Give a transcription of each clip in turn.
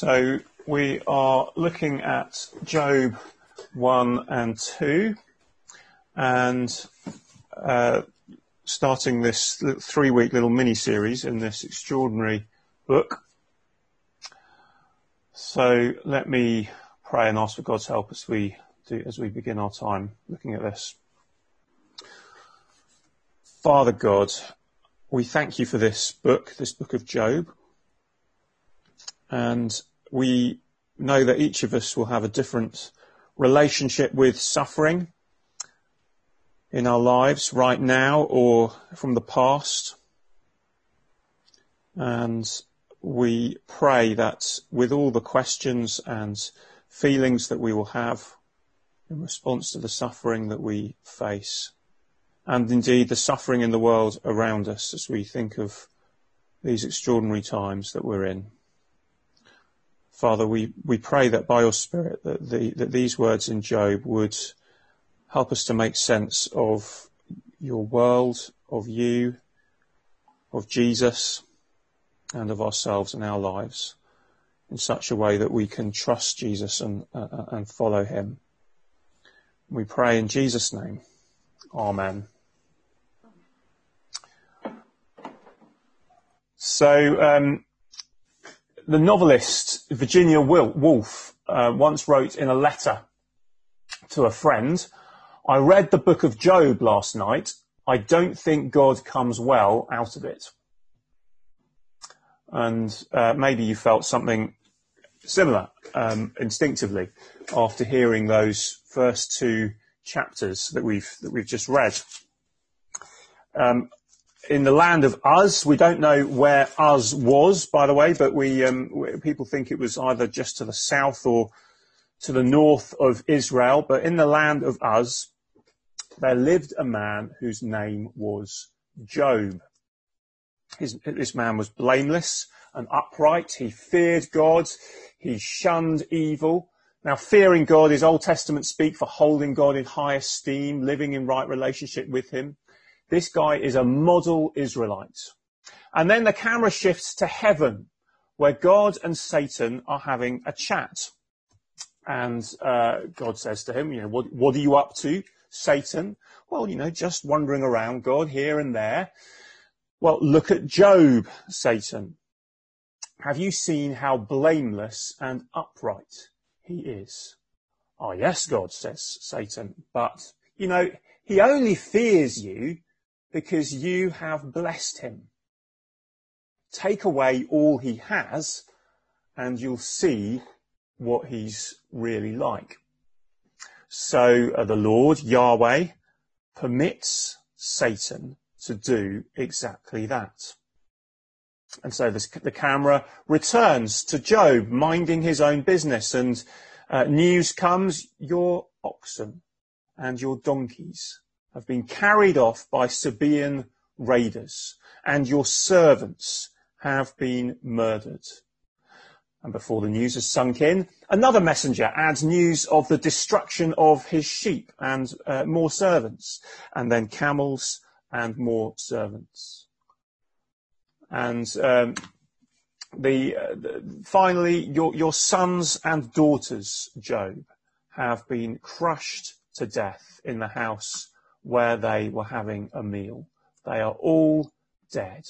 So we are looking at Job 1 and 2 and uh, starting this three week little mini series in this extraordinary book. So let me pray and ask for God's help as we do, as we begin our time looking at this. Father God, we thank you for this book, this book of Job. And we know that each of us will have a different relationship with suffering in our lives right now or from the past. And we pray that with all the questions and feelings that we will have in response to the suffering that we face, and indeed the suffering in the world around us as we think of these extraordinary times that we're in. Father, we, we pray that by your Spirit that, the, that these words in Job would help us to make sense of your world, of you, of Jesus, and of ourselves and our lives in such a way that we can trust Jesus and, uh, and follow him. We pray in Jesus' name. Amen. So, um, the novelist Virginia Woolf uh, once wrote in a letter to a friend, I read the book of Job last night. I don't think God comes well out of it. And uh, maybe you felt something similar um, instinctively after hearing those first two chapters that we've that we've just read. Um, in the land of Uz. We don't know where Uz was, by the way, but we, um, people think it was either just to the south or to the north of Israel. But in the land of Uz, there lived a man whose name was Job. His, this man was blameless and upright. He feared God. He shunned evil. Now, fearing God is Old Testament speak for holding God in high esteem, living in right relationship with Him. This guy is a model Israelite. And then the camera shifts to heaven, where God and Satan are having a chat. And uh, God says to him, you know, what, what are you up to, Satan? Well, you know, just wandering around, God, here and there. Well, look at Job, Satan. Have you seen how blameless and upright he is? Oh, yes, God, says Satan. But, you know, he only fears you because you have blessed him. Take away all he has and you'll see what he's really like. So uh, the Lord, Yahweh, permits Satan to do exactly that. And so this, the camera returns to Job, minding his own business, and uh, news comes, your oxen and your donkeys have been carried off by Sabaean raiders, and your servants have been murdered. And before the news has sunk in, another messenger adds news of the destruction of his sheep and uh, more servants, and then camels and more servants. And um, the, uh, the, finally, your, your sons and daughters, Job, have been crushed to death in the house where they were having a meal. They are all dead.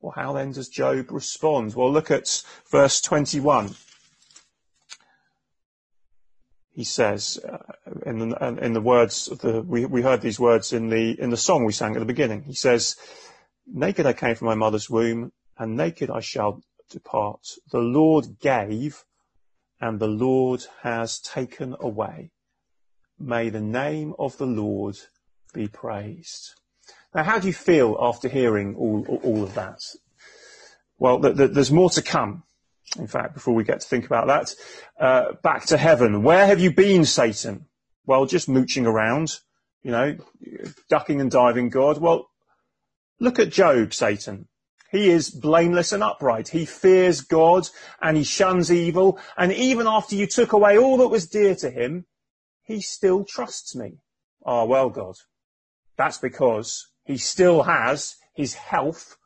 Well, how then does Job respond? Well, look at verse 21. He says, uh, in, the, in the words the, we, we heard these words in the, in the song we sang at the beginning. He says, naked I came from my mother's womb and naked I shall depart. The Lord gave and the Lord has taken away. May the name of the Lord be praised. Now, how do you feel after hearing all, all of that? Well, th- th- there's more to come. In fact, before we get to think about that, uh, back to heaven. Where have you been, Satan? Well, just mooching around, you know, ducking and diving God. Well, look at Job, Satan. He is blameless and upright. He fears God and he shuns evil. And even after you took away all that was dear to him, he still trusts me. Ah, well, God. That's because he still has his health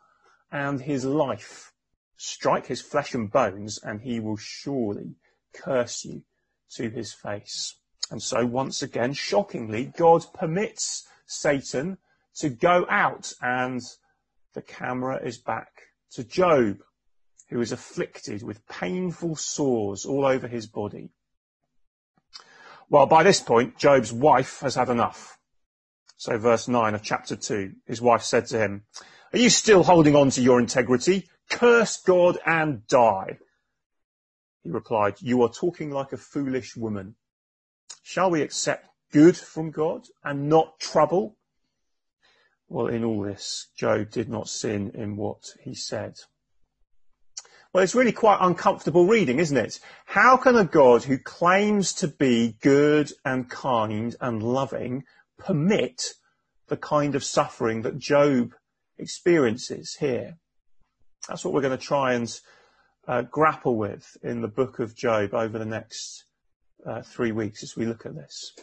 and his life. strike his flesh and bones, and he will surely curse you to his face. And so once again, shockingly, God permits Satan to go out and the camera is back to Job, who is afflicted with painful sores all over his body. Well, by this point, Job's wife has had enough. So verse 9 of chapter 2, his wife said to him, Are you still holding on to your integrity? Curse God and die. He replied, You are talking like a foolish woman. Shall we accept good from God and not trouble? Well, in all this, Job did not sin in what he said. Well, it's really quite uncomfortable reading, isn't it? How can a God who claims to be good and kind and loving permit the kind of suffering that Job experiences here? That's what we're going to try and uh, grapple with in the book of Job over the next uh, three weeks as we look at this.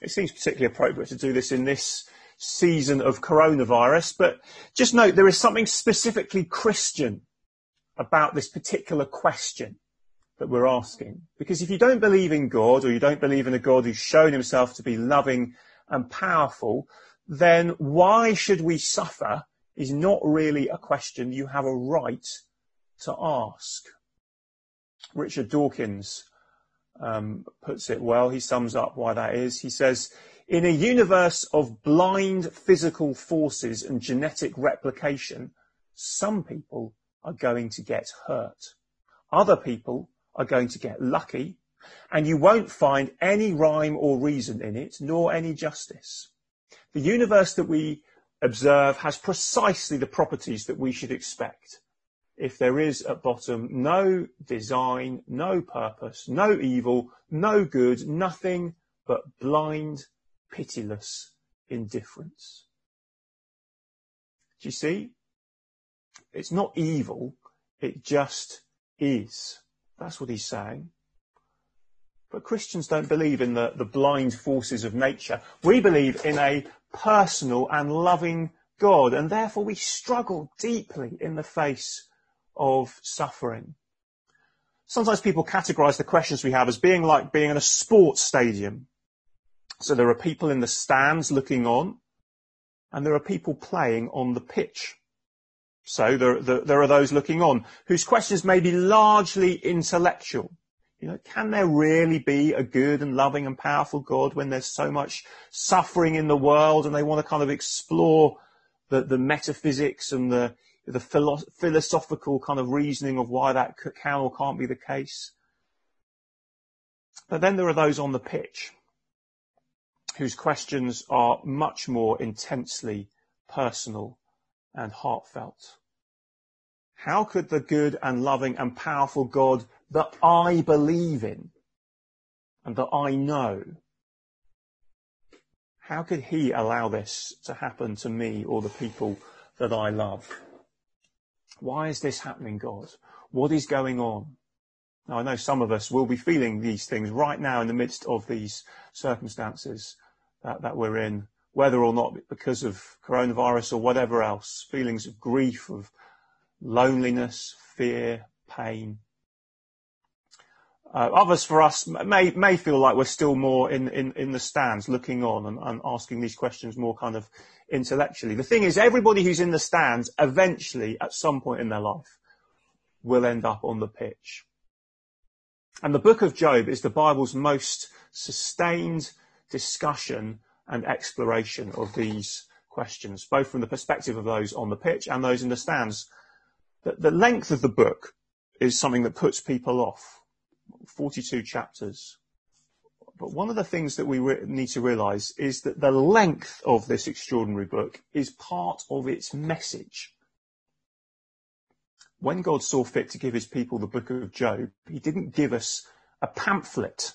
It seems particularly appropriate to do this in this season of coronavirus, but just note there is something specifically Christian about this particular question that we're asking. Because if you don't believe in God or you don't believe in a God who's shown himself to be loving and powerful, then why should we suffer is not really a question you have a right to ask. Richard Dawkins um, puts it well. He sums up why that is. He says, in a universe of blind physical forces and genetic replication, some people are going to get hurt. Other people are going to get lucky, and you won't find any rhyme or reason in it, nor any justice. The universe that we observe has precisely the properties that we should expect. If there is at bottom no design, no purpose, no evil, no good, nothing but blind pitiless indifference. Do you see? It's not evil, it just is. That's what he's saying. But Christians don't believe in the, the blind forces of nature. We believe in a personal and loving God, and therefore we struggle deeply in the face of suffering. Sometimes people categorize the questions we have as being like being in a sports stadium. So there are people in the stands looking on, and there are people playing on the pitch. So there, there, there, are those looking on whose questions may be largely intellectual. You know, can there really be a good and loving and powerful God when there's so much suffering in the world and they want to kind of explore the, the metaphysics and the, the philo- philosophical kind of reasoning of why that can or can't be the case? But then there are those on the pitch whose questions are much more intensely personal and heartfelt. How could the good and loving and powerful God that I believe in and that I know, how could he allow this to happen to me or the people that I love? Why is this happening, God? What is going on? Now, I know some of us will be feeling these things right now in the midst of these circumstances that, that we're in, whether or not because of coronavirus or whatever else, feelings of grief, of loneliness, fear, pain. Uh, others for us may, may feel like we're still more in, in, in the stands looking on and, and asking these questions more kind of intellectually. The thing is, everybody who's in the stands eventually, at some point in their life, will end up on the pitch. And the book of Job is the Bible's most sustained discussion and exploration of these questions, both from the perspective of those on the pitch and those in the stands. The, the length of the book is something that puts people off. 42 chapters. But one of the things that we re- need to realize is that the length of this extraordinary book is part of its message. When God saw fit to give his people the book of Job, he didn't give us a pamphlet.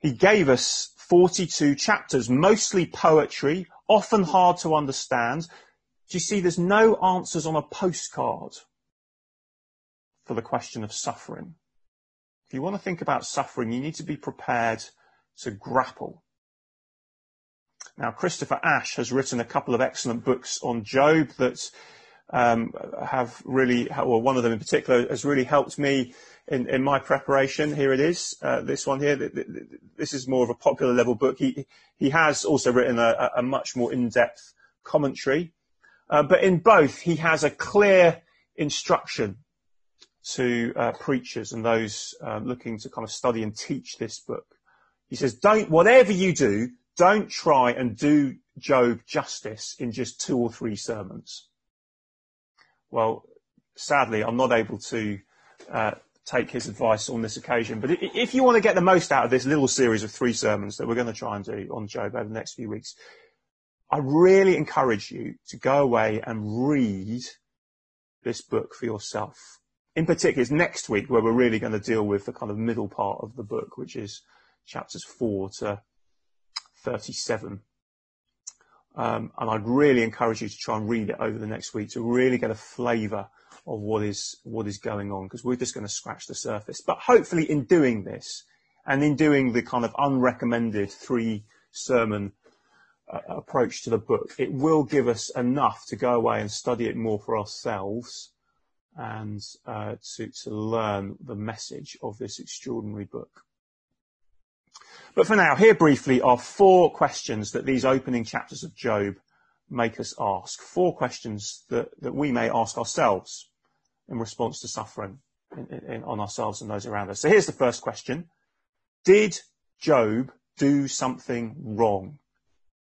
He gave us 42 chapters, mostly poetry, often hard to understand. Do you see there's no answers on a postcard for the question of suffering? If you want to think about suffering, you need to be prepared to grapple. Now, Christopher Ash has written a couple of excellent books on Job that um, have really, well, one of them in particular, has really helped me in, in my preparation. Here it is, uh, this one here. This is more of a popular level book. He, he has also written a, a much more in-depth commentary. Uh, but in both, he has a clear instruction to uh, preachers and those uh, looking to kind of study and teach this book. He says, don't, whatever you do, don't try and do Job justice in just two or three sermons. Well, sadly, I'm not able to uh, take his advice on this occasion. But if you want to get the most out of this little series of three sermons that we're going to try and do on Job over the next few weeks, I really encourage you to go away and read this book for yourself. In particular, it's next week where we're really going to deal with the kind of middle part of the book, which is chapters 4 to 37. Um, and I'd really encourage you to try and read it over the next week to really get a flavour of what is what is going on because we're just going to scratch the surface. But hopefully, in doing this and in doing the kind of unrecommended three sermon uh, approach to the book, it will give us enough to go away and study it more for ourselves and uh, to to learn the message of this extraordinary book. But for now, here briefly are four questions that these opening chapters of Job make us ask. Four questions that, that we may ask ourselves in response to suffering in, in, on ourselves and those around us. So here's the first question. Did Job do something wrong?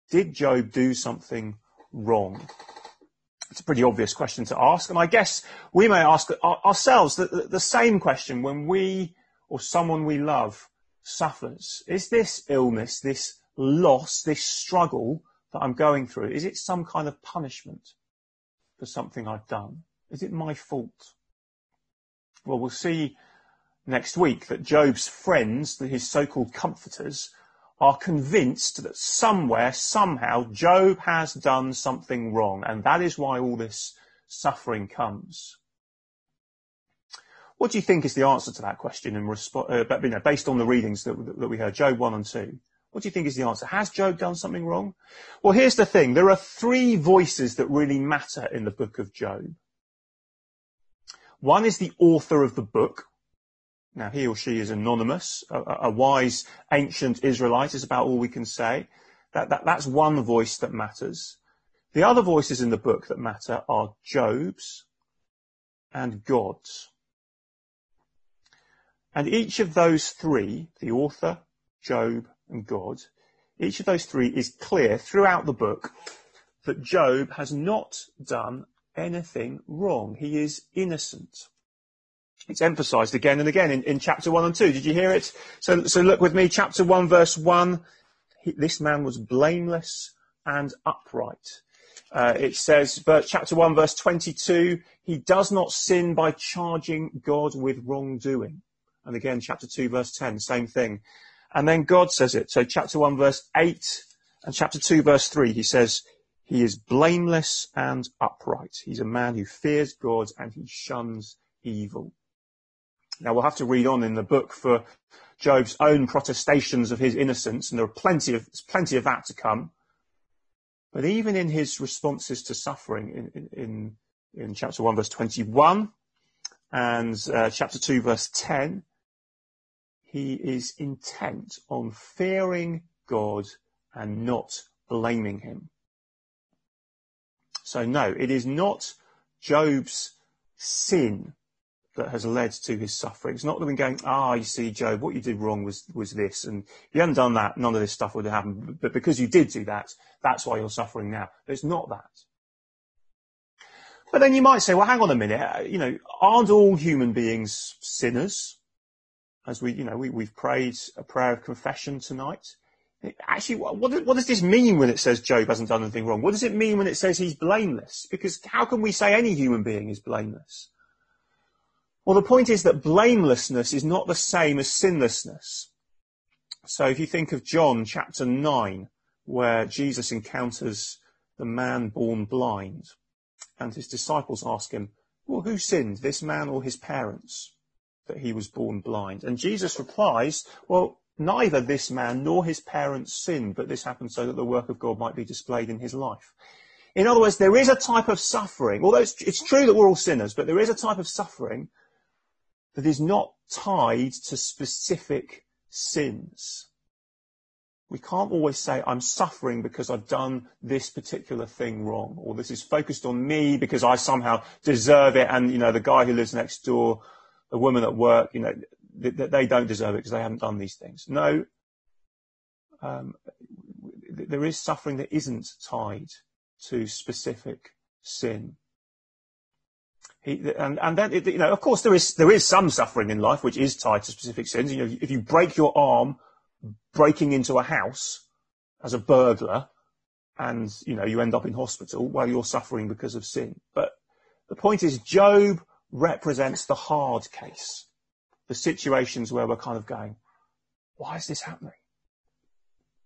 Did Job do something wrong? It's a pretty obvious question to ask. And I guess we may ask ourselves the, the same question when we or someone we love suffers. Is this illness, this loss, this struggle that I'm going through, is it some kind of punishment for something I've done? Is it my fault? Well, we'll see next week that Job's friends, his so-called comforters, are convinced that somewhere, somehow, Job has done something wrong, and that is why all this suffering comes. What do you think is the answer to that question in uh, you know, based on the readings that, that we heard, Job 1 and 2? What do you think is the answer? Has Job done something wrong? Well, here's the thing. There are three voices that really matter in the book of Job. One is the author of the book. Now, he or she is anonymous. A, a wise ancient Israelite is about all we can say. That, that, that's one voice that matters. The other voices in the book that matter are Job's and God's. And each of those three, the author, Job, and God, each of those three is clear throughout the book that Job has not done anything wrong. He is innocent. It's emphasized again and again in, in chapter 1 and 2. Did you hear it? So, so look with me, chapter 1, verse 1. He, this man was blameless and upright. Uh, it says, but chapter 1, verse 22, he does not sin by charging God with wrongdoing. And again, chapter 2, verse 10, same thing. And then God says it. So chapter 1, verse 8 and chapter 2, verse 3, he says, he is blameless and upright. He's a man who fears God and he shuns evil. Now we'll have to read on in the book for Job's own protestations of his innocence, and there are plenty of, plenty of that to come. But even in his responses to suffering in, in, in chapter 1 verse 21 and uh, chapter 2 verse 10, he is intent on fearing God and not blaming him. So no, it is not Job's sin that has led to his suffering. It's not we're going, ah, you see, Job, what you did wrong was, was this. And if you hadn't done that, none of this stuff would have happened. But because you did do that, that's why you're suffering now. It's not that. But then you might say, well, hang on a minute. You know, aren't all human beings sinners? As we, you know, we, we've prayed a prayer of confession tonight. Actually, what, what, does this mean when it says Job hasn't done anything wrong? What does it mean when it says he's blameless? Because how can we say any human being is blameless? Well, the point is that blamelessness is not the same as sinlessness. So if you think of John chapter 9, where Jesus encounters the man born blind, and his disciples ask him, well, who sinned, this man or his parents, that he was born blind? And Jesus replies, well, Neither this man nor his parents sinned, but this happened so that the work of God might be displayed in his life. In other words, there is a type of suffering, although it's, it's true that we're all sinners, but there is a type of suffering that is not tied to specific sins. We can't always say, I'm suffering because I've done this particular thing wrong, or this is focused on me because I somehow deserve it, and, you know, the guy who lives next door, the woman at work, you know, they, they don't deserve it because they haven't done these things. No, um, there is suffering that isn't tied to specific sin. He, and, and then, you know, of course, there is there is some suffering in life which is tied to specific sins. You know, if you break your arm breaking into a house as a burglar, and you know you end up in hospital, well, you're suffering because of sin. But the point is, Job represents the hard case, the situations where we're kind of going, why is this happening?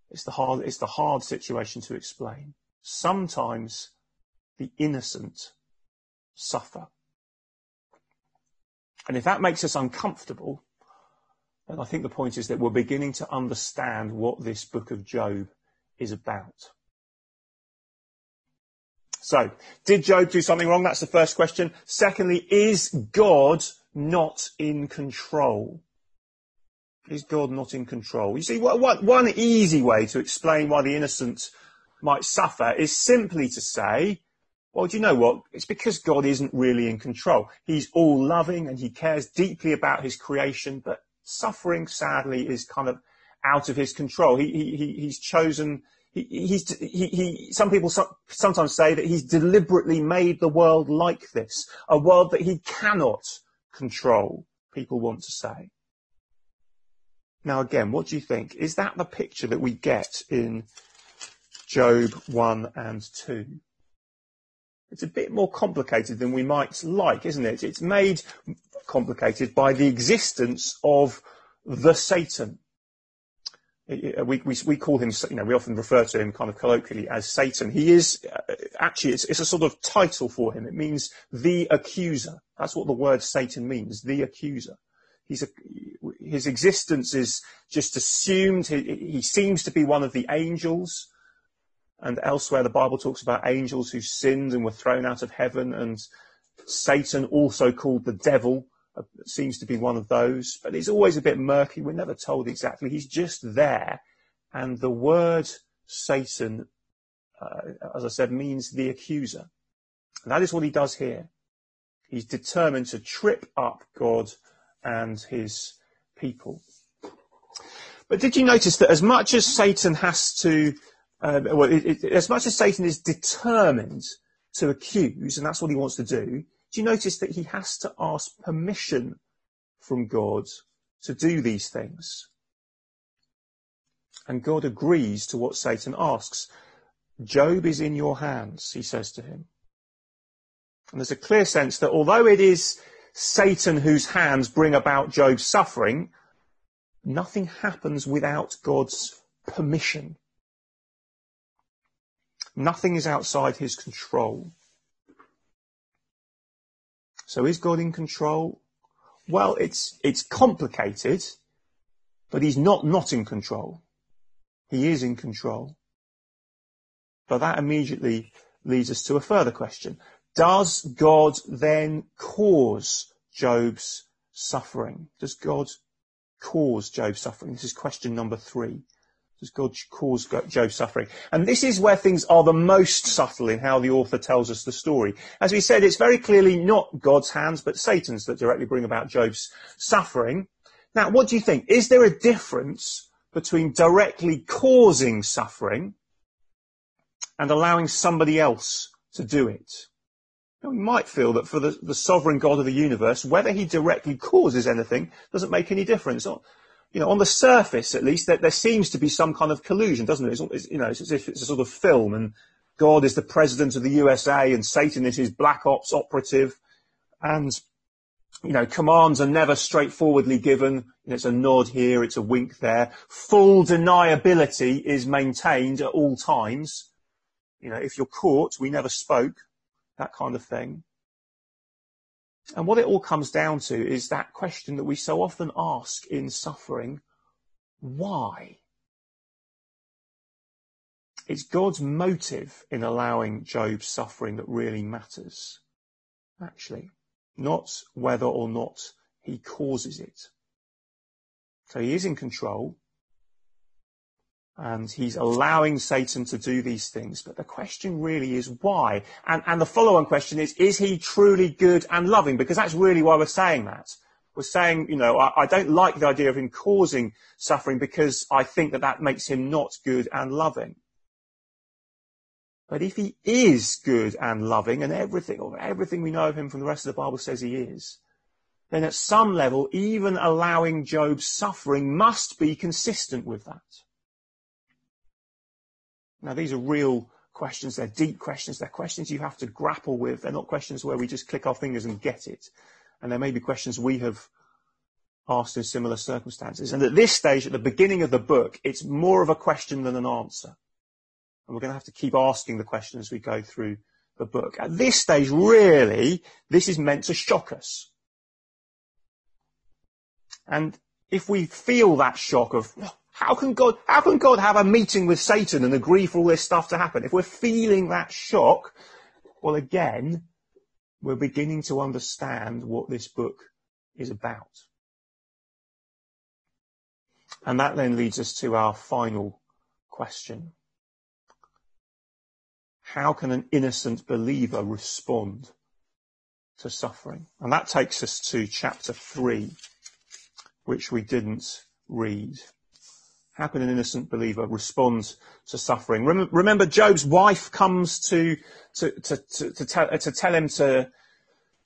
It's the hard, it's the hard situation to explain. Sometimes the innocent suffer. And if that makes us uncomfortable, then I think the point is that we're beginning to understand what this book of Job is about. So, did Job do something wrong? That's the first question. Secondly, is God not in control? Is God not in control? You see, one easy way to explain why the innocent might suffer is simply to say, well, do you know what? It's because God isn't really in control. He's all loving and he cares deeply about his creation, but suffering, sadly, is kind of out of his control. He, he, he's chosen, he, he's, he, he, some people so, sometimes say that he's deliberately made the world like this, a world that he cannot control, people want to say. Now again, what do you think? Is that the picture that we get in Job 1 and 2? It's a bit more complicated than we might like, isn't it? It's made complicated by the existence of the Satan. We, we, we call him, you know, we often refer to him kind of colloquially as Satan. He is, uh, actually, it's, it's a sort of title for him. It means the accuser. That's what the word Satan means, the accuser. He's a, his existence is just assumed. He, he seems to be one of the angels. And elsewhere, the Bible talks about angels who sinned and were thrown out of heaven. And Satan, also called the devil, uh, seems to be one of those. But it's always a bit murky. We're never told exactly. He's just there. And the word Satan, uh, as I said, means the accuser. And that is what he does here. He's determined to trip up God and his people. But did you notice that as much as Satan has to, uh, well, it, it, as much as Satan is determined to accuse, and that's what he wants to do, do you notice that he has to ask permission from God to do these things? And God agrees to what Satan asks. Job is in your hands, he says to him. And there's a clear sense that although it is Satan whose hands bring about Job's suffering, nothing happens without God's permission. Nothing is outside his control. So is God in control? Well, it's, it's complicated, but he's not not in control. He is in control. But that immediately leads us to a further question. Does God then cause Job's suffering? Does God cause Job's suffering? This is question number three. Does God cause Job's suffering? And this is where things are the most subtle in how the author tells us the story. As we said, it's very clearly not God's hands, but Satan's that directly bring about Job's suffering. Now, what do you think? Is there a difference between directly causing suffering and allowing somebody else to do it? we might feel that for the, the, sovereign God of the universe, whether he directly causes anything doesn't make any difference. You know, on the surface, at least, there, there seems to be some kind of collusion, doesn't it? It's, it's, you know, it's as if it's a sort of film, and God is the president of the USA, and Satan is his black ops operative, and you know, commands are never straightforwardly given. It's a nod here, it's a wink there. Full deniability is maintained at all times. You know, if you're caught, we never spoke that kind of thing. And what it all comes down to is that question that we so often ask in suffering, why? it's God's motive in allowing Job's suffering that really matters, actually, not whether or not he causes it. So he is in control and he's allowing Satan to do these things. But the question really is why? And, and the follow-on question is, is he truly good and loving? Because that's really why we're saying that. We're saying, you know, I, I don't like the idea of him causing suffering because I think that that makes him not good and loving. But if he is good and loving and everything, or everything we know of him from the rest of the Bible says he is, then at some level, even allowing Job's suffering must be consistent with that. Now these are real questions. They're deep questions. They're questions you have to grapple with. They're not questions where we just click our fingers and get it. And there may be questions we have asked in similar circumstances. And at this stage, at the beginning of the book, it's more of a question than an answer. And we're going to have to keep asking the question as we go through the book. At this stage, really, this is meant to shock us. And if we feel that shock of, oh, how can God, how can God have a meeting with Satan and agree for all this stuff to happen? If we're feeling that shock, well again, we're beginning to understand what this book is about. And that then leads us to our final question. How can an innocent believer respond to suffering? And that takes us to chapter three, which we didn't read. How can an innocent believer respond to suffering? Remember, Job's wife comes to, to, to, to, to tell, to tell him to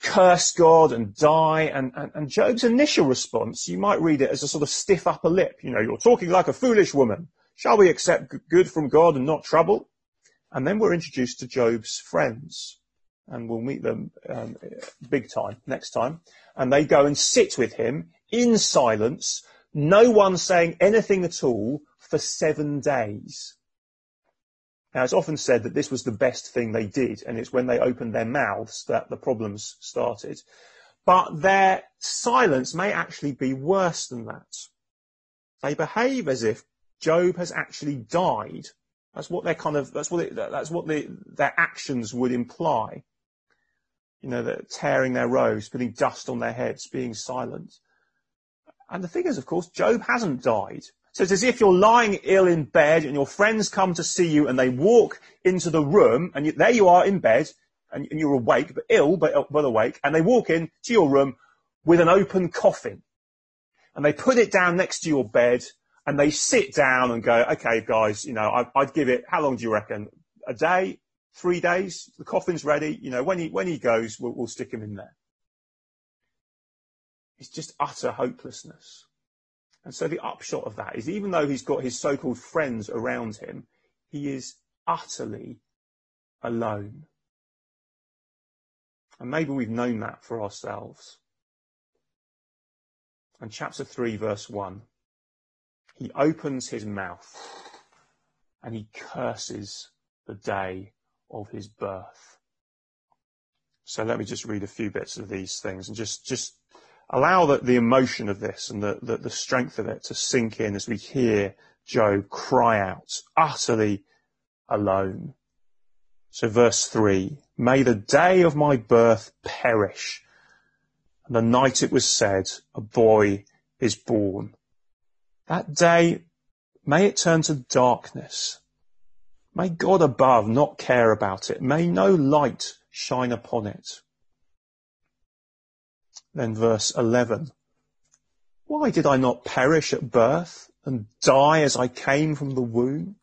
curse God and die. And, and, and Job's initial response, you might read it as a sort of stiff upper lip. You know, you're talking like a foolish woman. Shall we accept good from God and not trouble? And then we're introduced to Job's friends. And we'll meet them um, big time next time. And they go and sit with him in silence, no one saying anything at all for seven days. Now, it's often said that this was the best thing they did, and it's when they opened their mouths that the problems started. But their silence may actually be worse than that. They behave as if Job has actually died that's what they're kind of, that's what it, that's what the, their actions would imply. You know, tearing their robes, putting dust on their heads, being silent. And the thing is, of course, Job hasn't died. So it's as if you're lying ill in bed and your friends come to see you and they walk into the room and you, there you are in bed and, and, you're awake, but ill, but, but awake, and they walk in to your room with an open coffin. And they put it down next to your bed and they sit down and go, okay, guys, you know, I, I'd give it, how long do you reckon? A day? Three days? The coffin's ready. You know, when he, when he goes, we'll, we'll stick him in there. It's just utter hopelessness. And so the upshot of that is even though he's got his so-called friends around him, he is utterly alone. And maybe we've known that for ourselves. And chapter 3 verse 1 he opens his mouth and he curses the day of his birth. So let me just read a few bits of these things and just, just allow the, the emotion of this and the, the, the strength of it to sink in as we hear Job cry out, utterly alone. So verse three, may the day of my birth perish and the night it was said, a boy is born. That day, may it turn to darkness. May God above not care about it. May no light shine upon it. Then verse 11. Why did I not perish at birth and die as I came from the womb?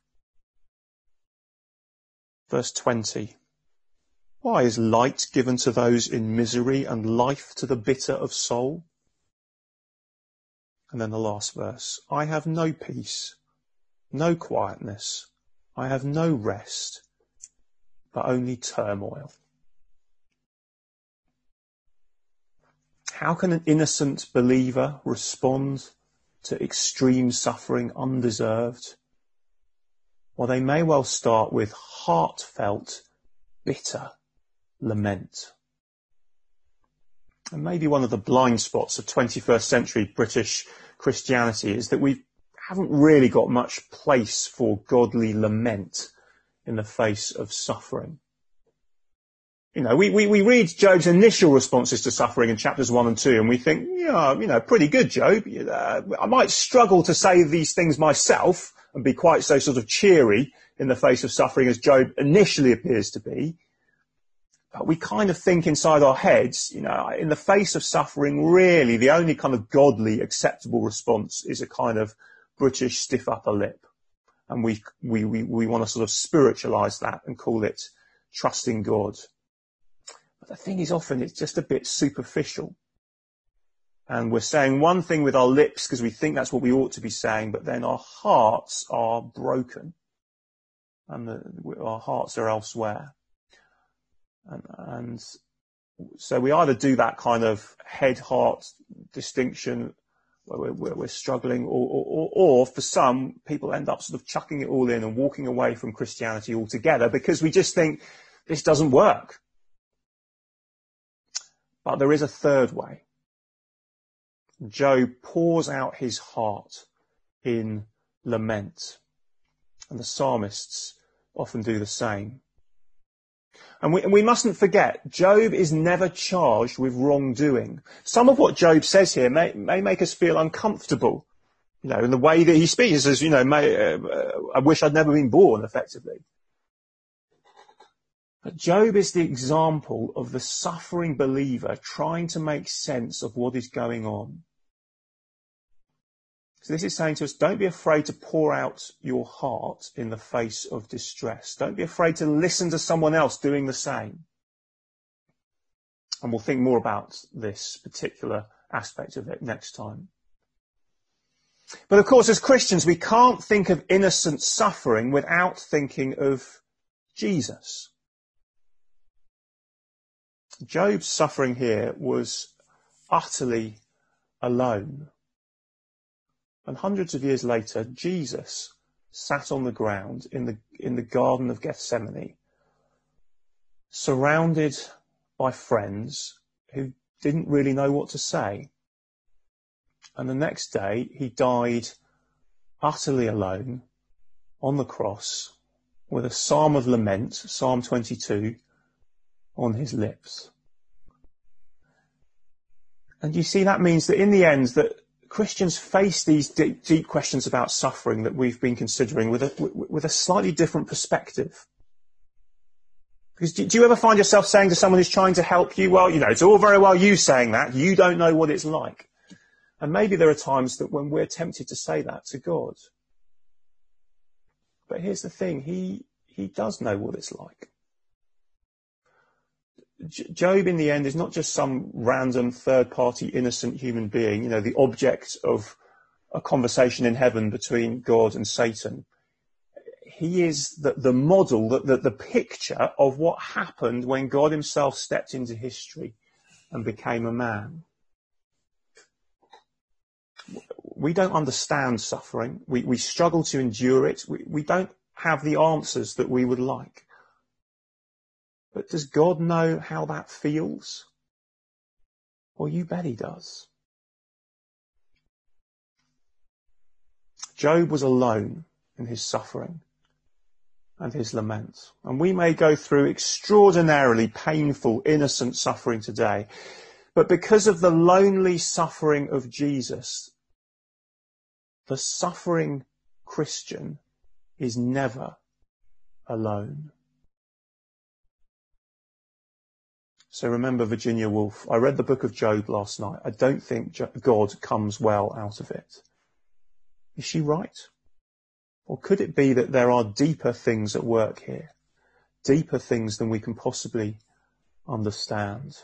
Verse 20. Why is light given to those in misery and life to the bitter of soul? And then the last verse. I have no peace, no quietness. I have no rest, but only turmoil. How can an innocent believer respond to extreme suffering undeserved? Well, they may well start with heartfelt, bitter lament. And maybe one of the blind spots of 21st century British Christianity is that we haven't really got much place for godly lament in the face of suffering. You know, we, we, we read Job's initial responses to suffering in chapters one and two and we think, yeah, you know, pretty good, Job. Uh, I might struggle to say these things myself and be quite so sort of cheery in the face of suffering as Job initially appears to be. But we kind of think inside our heads, you know, in the face of suffering, really the only kind of godly acceptable response is a kind of British stiff upper lip. And we, we, we, we want to sort of spiritualize that and call it trusting God the thing is often it's just a bit superficial. And we're saying one thing with our lips because we think that's what we ought to be saying, but then our hearts are broken. And the, our hearts are elsewhere. And, and so we either do that kind of head-heart distinction where we're, we're struggling, or, or, or, for some, people end up sort of chucking it all in and walking away from Christianity altogether because we just think this doesn't work. But there is a third way. Job pours out his heart in lament. And the psalmists often do the same. And we, and we, mustn't forget, Job is never charged with wrongdoing. Some of what Job says here may, may make us feel uncomfortable. You know, in the way that he speaks, says, you know, may, uh, I wish I'd never been born, effectively. Job is the example of the suffering believer trying to make sense of what is going on. So this is saying to us, don't be afraid to pour out your heart in the face of distress. Don't be afraid to listen to someone else doing the same. And we'll think more about this particular aspect of it next time. But of course, as Christians, we can't think of innocent suffering without thinking of Jesus. Job's suffering here was utterly alone. And hundreds of years later, Jesus sat on the ground in the, in the Garden of Gethsemane, surrounded by friends who didn't really know what to say. And the next day, he died utterly alone on the cross with a psalm of lament, Psalm 22, on his lips. And you see, that means that in the end, that Christians face these deep, deep questions about suffering that we've been considering with a, with a slightly different perspective. Because do, do you ever find yourself saying to someone who's trying to help you, well, you know, it's all very well you saying that, you don't know what it's like. And maybe there are times that when we're tempted to say that to God. But here's the thing, He, He does know what it's like. Job in the end is not just some random third party innocent human being, you know, the object of a conversation in heaven between God and Satan. He is the, the model, the, the, the picture of what happened when God himself stepped into history and became a man. We don't understand suffering. We, we struggle to endure it. We, we don't have the answers that we would like. But does God know how that feels? Well, you bet he does. Job was alone in his suffering and his lament. And we may go through extraordinarily painful, innocent suffering today. But because of the lonely suffering of Jesus, the suffering Christian is never alone. So remember Virginia Woolf. I read the book of Job last night. I don't think God comes well out of it. Is she right? Or could it be that there are deeper things at work here? Deeper things than we can possibly understand?